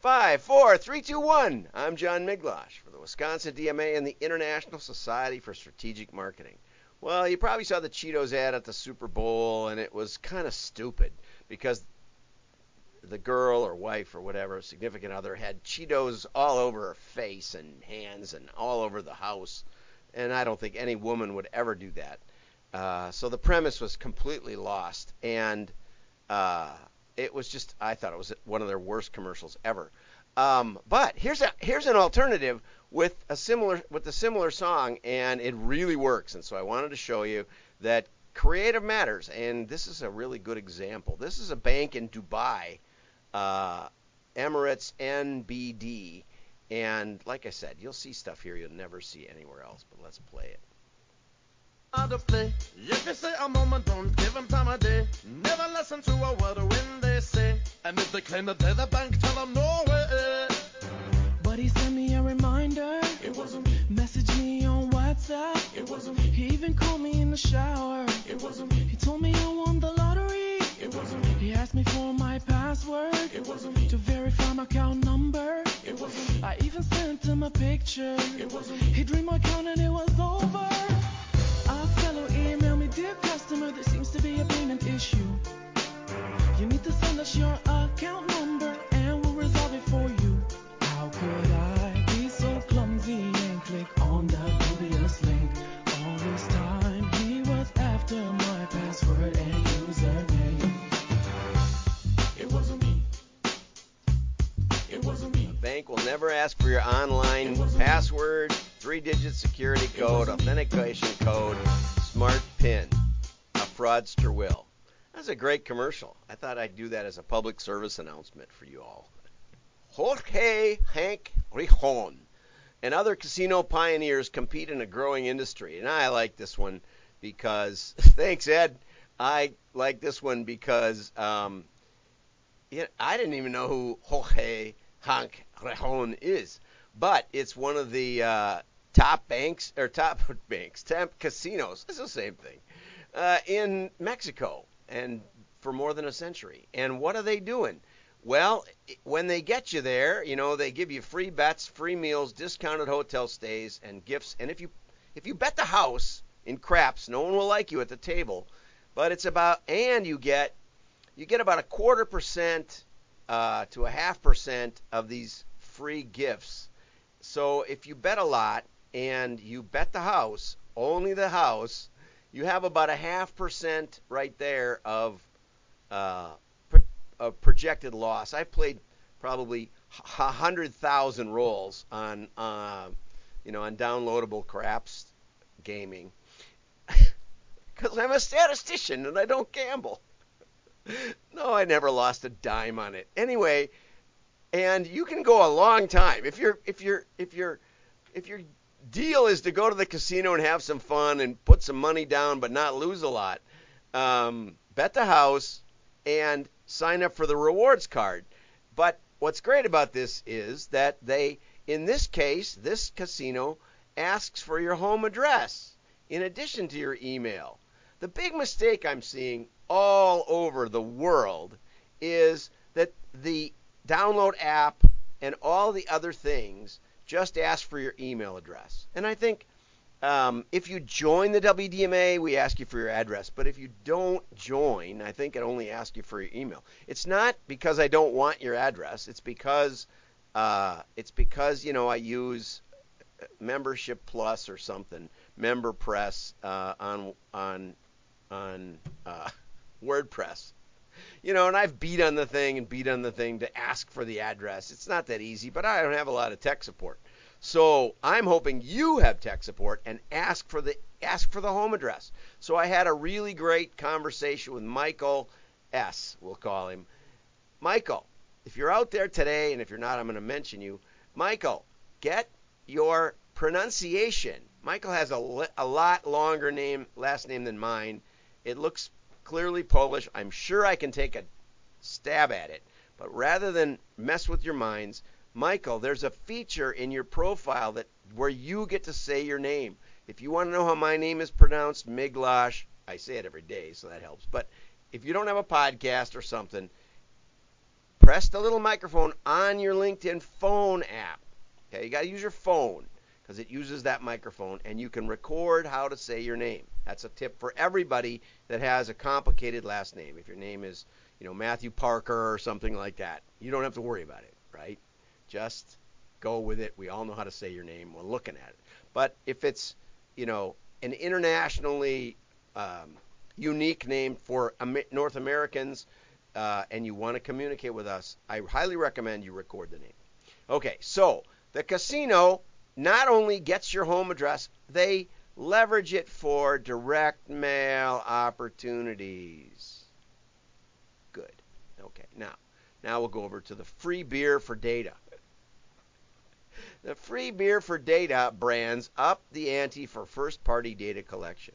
Five, four, three, two, one. I'm John Miglautsch for the Wisconsin DMA and the International Society for Strategic Marketing. Well, you probably saw the Cheetos ad at the Super Bowl, and it was kind of stupid because the girl or wife or whatever, significant other, had Cheetos all over her face and hands and all over the house. And I don't think any woman would ever do that. Uh, so the premise was completely lost. And uh, it was just I thought it was one of their worst commercials ever. Um, but here's a here's an alternative with a similar with a similar song, and it really works. And so I wanted to show you that creative matters, and this is a really good example. This is a bank in Dubai, uh, Emirates NBD, and like I said, you'll see stuff here you'll never see anywhere else. But let's play it out of play. If you say a moment, don't give them time of day. Never listen to a word when they say. And if they claim that they're the bank, tell them no way. But he sent me a reminder. It wasn't me. Message me on WhatsApp. It wasn't me. He even called me in the shower. It wasn't me. He told me I won the lottery. It wasn't me. He asked me for my password. It wasn't me. To verify my account number. It wasn't me. I even sent him a picture. It wasn't me. Ask for your online password, three-digit security code, authentication code, smart pin. A fraudster will. That's a great commercial. I thought I'd do that as a public service announcement for you all. Jorge Hank Rijon and other casino pioneers compete in a growing industry. And I like this one because, thanks, Ed. I like this one because um, I didn't even know who Jorge Hank Rejon is, but it's one of the uh, top banks or top banks, top casinos. It's the same thing uh, in Mexico, and for more than a century. And what are they doing? Well, when they get you there, you know they give you free bets, free meals, discounted hotel stays, and gifts. And if you if you bet the house in craps, no one will like you at the table. But it's about and you get you get about a quarter percent uh, to a half percent of these free gifts. So if you bet a lot and you bet the house, only the house, you have about a half percent right there of uh, projected loss. I played probably a hundred thousand rolls on uh, you know on downloadable craps gaming because I'm a statistician and I don't gamble. No, I never lost a dime on it. Anyway, and you can go a long time if you're if you're if you're if your deal is to go to the casino and have some fun and put some money down but not lose a lot. Um, bet the house and sign up for the rewards card. But what's great about this is that they, in this case, this casino asks for your home address in addition to your email. The big mistake I'm seeing all over the world is that the download app and all the other things just ask for your email address. And I think um, if you join the WDMA, we ask you for your address. But if you don't join, I think it only asks you for your email. It's not because I don't want your address. It's because uh, it's because you know I use Membership Plus or something, MemberPress uh, on on on uh, WordPress. You know, and I've beat on the thing and beat on the thing to ask for the address. It's not that easy, but I don't have a lot of tech support. So I'm hoping you have tech support and ask for the ask for the home address. So I had a really great conversation with Michael S. We'll call him. Michael, if you're out there today, and if you're not, I'm going to mention you. Michael, get your pronunciation. Michael has a, a lot longer name, last name than mine. It looks clearly Polish. I'm sure I can take a stab at it. But rather than mess with your minds, Michael, there's a feature in your profile that where you get to say your name. If you want to know how my name is pronounced, Miglautsch, I say it every day, so that helps. But if you don't have a podcast or something, press the little microphone on your LinkedIn phone app. Okay, you got to use your phone because it uses that microphone and you can record how to say your name. That's a tip for everybody that has a complicated last name. If your name is, you know, Matthew Parker or something like that, you don't have to worry about it, right? Just go with it. We all know how to say your name when looking at it. But if it's, you know, an internationally um, unique name for North Americans uh, and you want to communicate with us, I highly recommend you record the name. Okay, so the casino not only gets your home address, they leverage it for direct mail opportunities. Good. Okay, now, now we'll go over to the free beer for data. The free beer for data brands up the ante for first party data collection.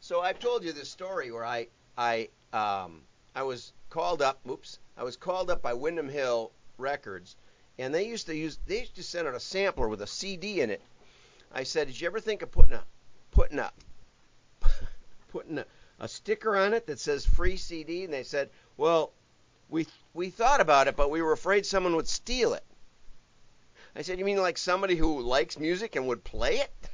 So I've told you this story where I I um, I was called up. Oops, I was called up by Windham Hill Records, and they used to use they used to send out a sampler with a CD in it. I said, did you ever think of putting a putting a putting a, a sticker on it that says free CD? And they said, well, we we thought about it, but we were afraid someone would steal it. I said, you mean like somebody who likes music and would play it?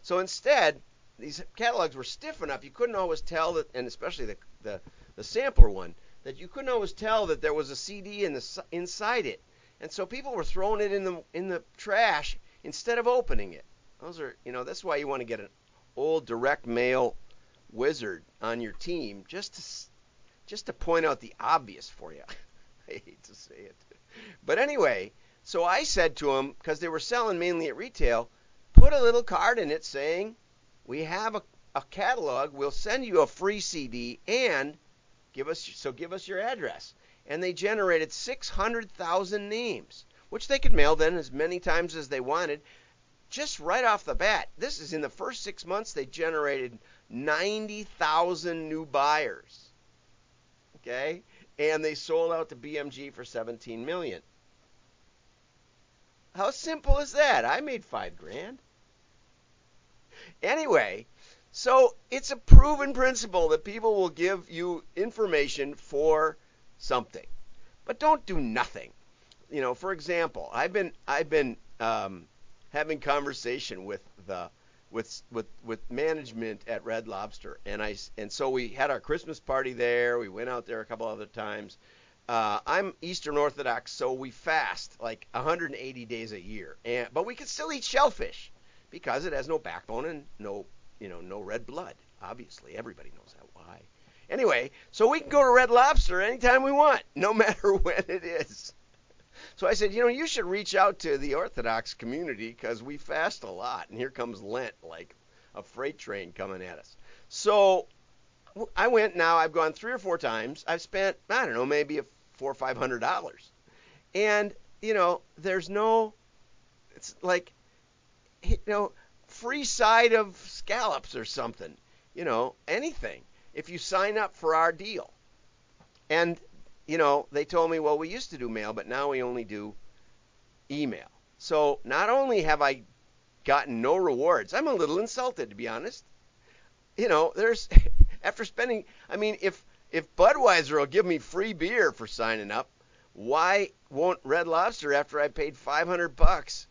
So instead, these catalogs were stiff enough you couldn't always tell that, and especially the the, the sampler one, that you couldn't always tell that there was a CD in the inside it, and so people were throwing it in the in the trash instead of opening it. Those are you know that's why you want to get an old direct mail wizard on your team just to just to point out the obvious for you. I hate to say it, but anyway. So I said to them, because they were selling mainly at retail, put a little card in it saying we have a, a catalog. We'll send you a free CD and give us so give us your address. And they generated 600,000 names, which they could mail then as many times as they wanted. Just right off the bat, this is in the first six months they generated 90,000 new buyers. Okay, and they sold out to BMG for 17 million. How simple is that? I made five grand. Anyway, so it's a proven principle that people will give you information for something, but don't do nothing. You know, for example, I've been I've been um, having conversation with the with with with management at Red Lobster, and I and so we had our Christmas party there. We went out there a couple other times. Uh, I'm Eastern Orthodox, so we fast like 180 days a year, and but we can still eat shellfish because it has no backbone and no, you know, no red blood. Obviously, everybody knows that. Anyway, so we can go to Red Lobster anytime we want, no matter when it is. So I said, you know, you should reach out to the Orthodox community because we fast a lot, and here comes Lent like a freight train coming at us. So I went. Now I've gone three or four times. I've spent I don't know maybe a four or five hundred dollars, and you know, there's no. It's like you know, free side of scallops or something, you know, anything if you sign up for our deal. And, you know, they told me, well, we used to do mail, but now we only do email. So not only have I gotten no rewards, I'm a little insulted, to be honest. You know, there's, after spending, I mean, if, if Budweiser will give me free beer for signing up, why won't Red Lobster after I paid 500 bucks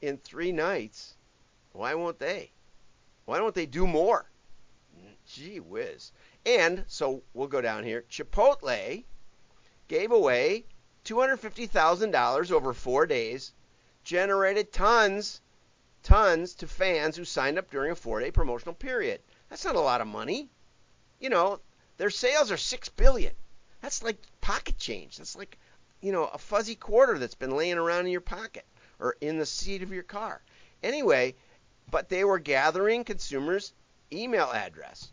in three nights, why won't they? Why don't they do more? Gee whiz. And so we'll go down here. Chipotle gave away $250,000 over four days, generated tons, tons to fans who signed up during a four day promotional period. That's not a lot of money. You know, their sales are six billion. That's like pocket change. That's like, you know, a fuzzy quarter that's been laying around in your pocket or in the seat of your car. Anyway, but they were gathering consumers' email address.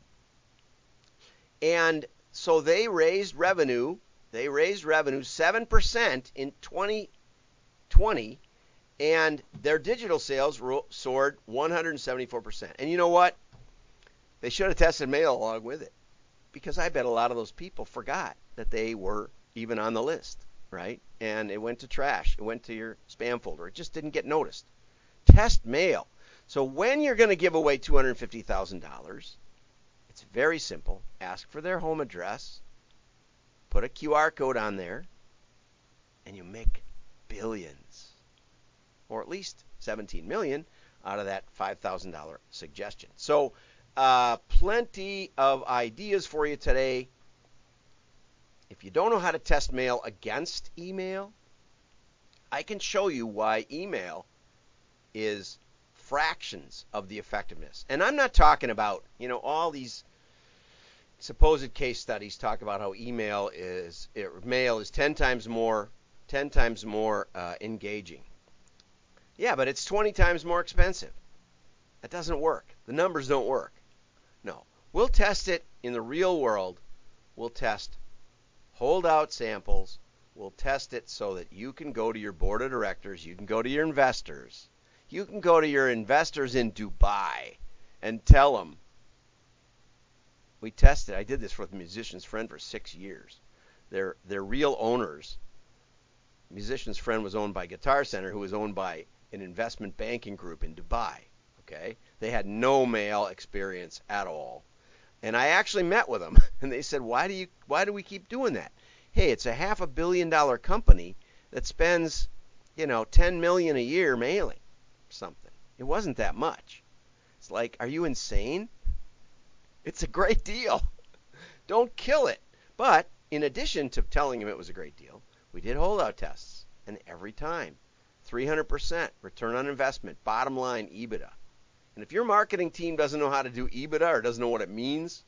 And so they raised revenue. They raised revenue 7% in 2020, and their digital sales soared 174%. And you know what? They should have tested mail along with it because I bet a lot of those people forgot that they were even on the list right? And it went to trash. It went to your spam folder. It just didn't get noticed. Test mail. So when you're going to give away $250,000, it's very simple. Ask for their home address, put a QR code on there, and you make billions, or at least 17 million out of that $5,000 suggestion. So, uh, plenty of ideas for you today. If you don't know how to test mail against email, I can show you why email is fractions of the effectiveness. And I'm not talking about, you know, all these supposed case studies talk about how email is it, mail is 10 times more 10 times more uh, engaging. Yeah, but it's 20 times more expensive. That doesn't work. The numbers don't work. No. We'll test it in the real world. We'll test holdout samples. We'll test it so that you can go to your board of directors, you can go to your investors, you can go to your investors in Dubai and tell them we tested. I did this with musician's friend for six years. They're they're real owners. Musician's friend was owned by Guitar Center, who was owned by an investment banking group in Dubai. Okay, they had no mail experience at all, and I actually met with them, and they said, "Why do you? Why do we keep doing that? Hey, it's a half a billion dollar company that spends, you know, 10 million a year mailing something. It wasn't that much. It's like, are you insane? It's a great deal. Don't kill it. But in addition to telling him it was a great deal, we did holdout tests, and every time, 300% return on investment, bottom line EBITDA. And if your marketing team doesn't know how to do EBITDA or doesn't know what it means,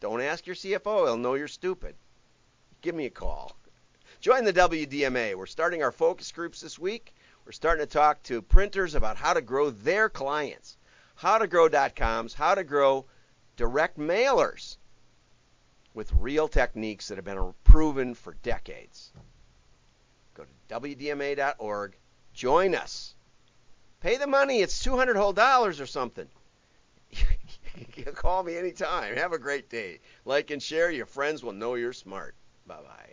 don't ask your CFO. He'll know you're stupid. Give me a call. Join the WDMA. We're starting our focus groups this week. We're starting to talk to printers about how to grow their clients, how to grow how to grow direct mailers with real techniques that have been proven for decades. Go to WDMA.org. Join us. Pay the money. It's 200 whole dollars or something. You call me anytime. Have a great day. Like and share. Your friends will know you're smart. Bye bye.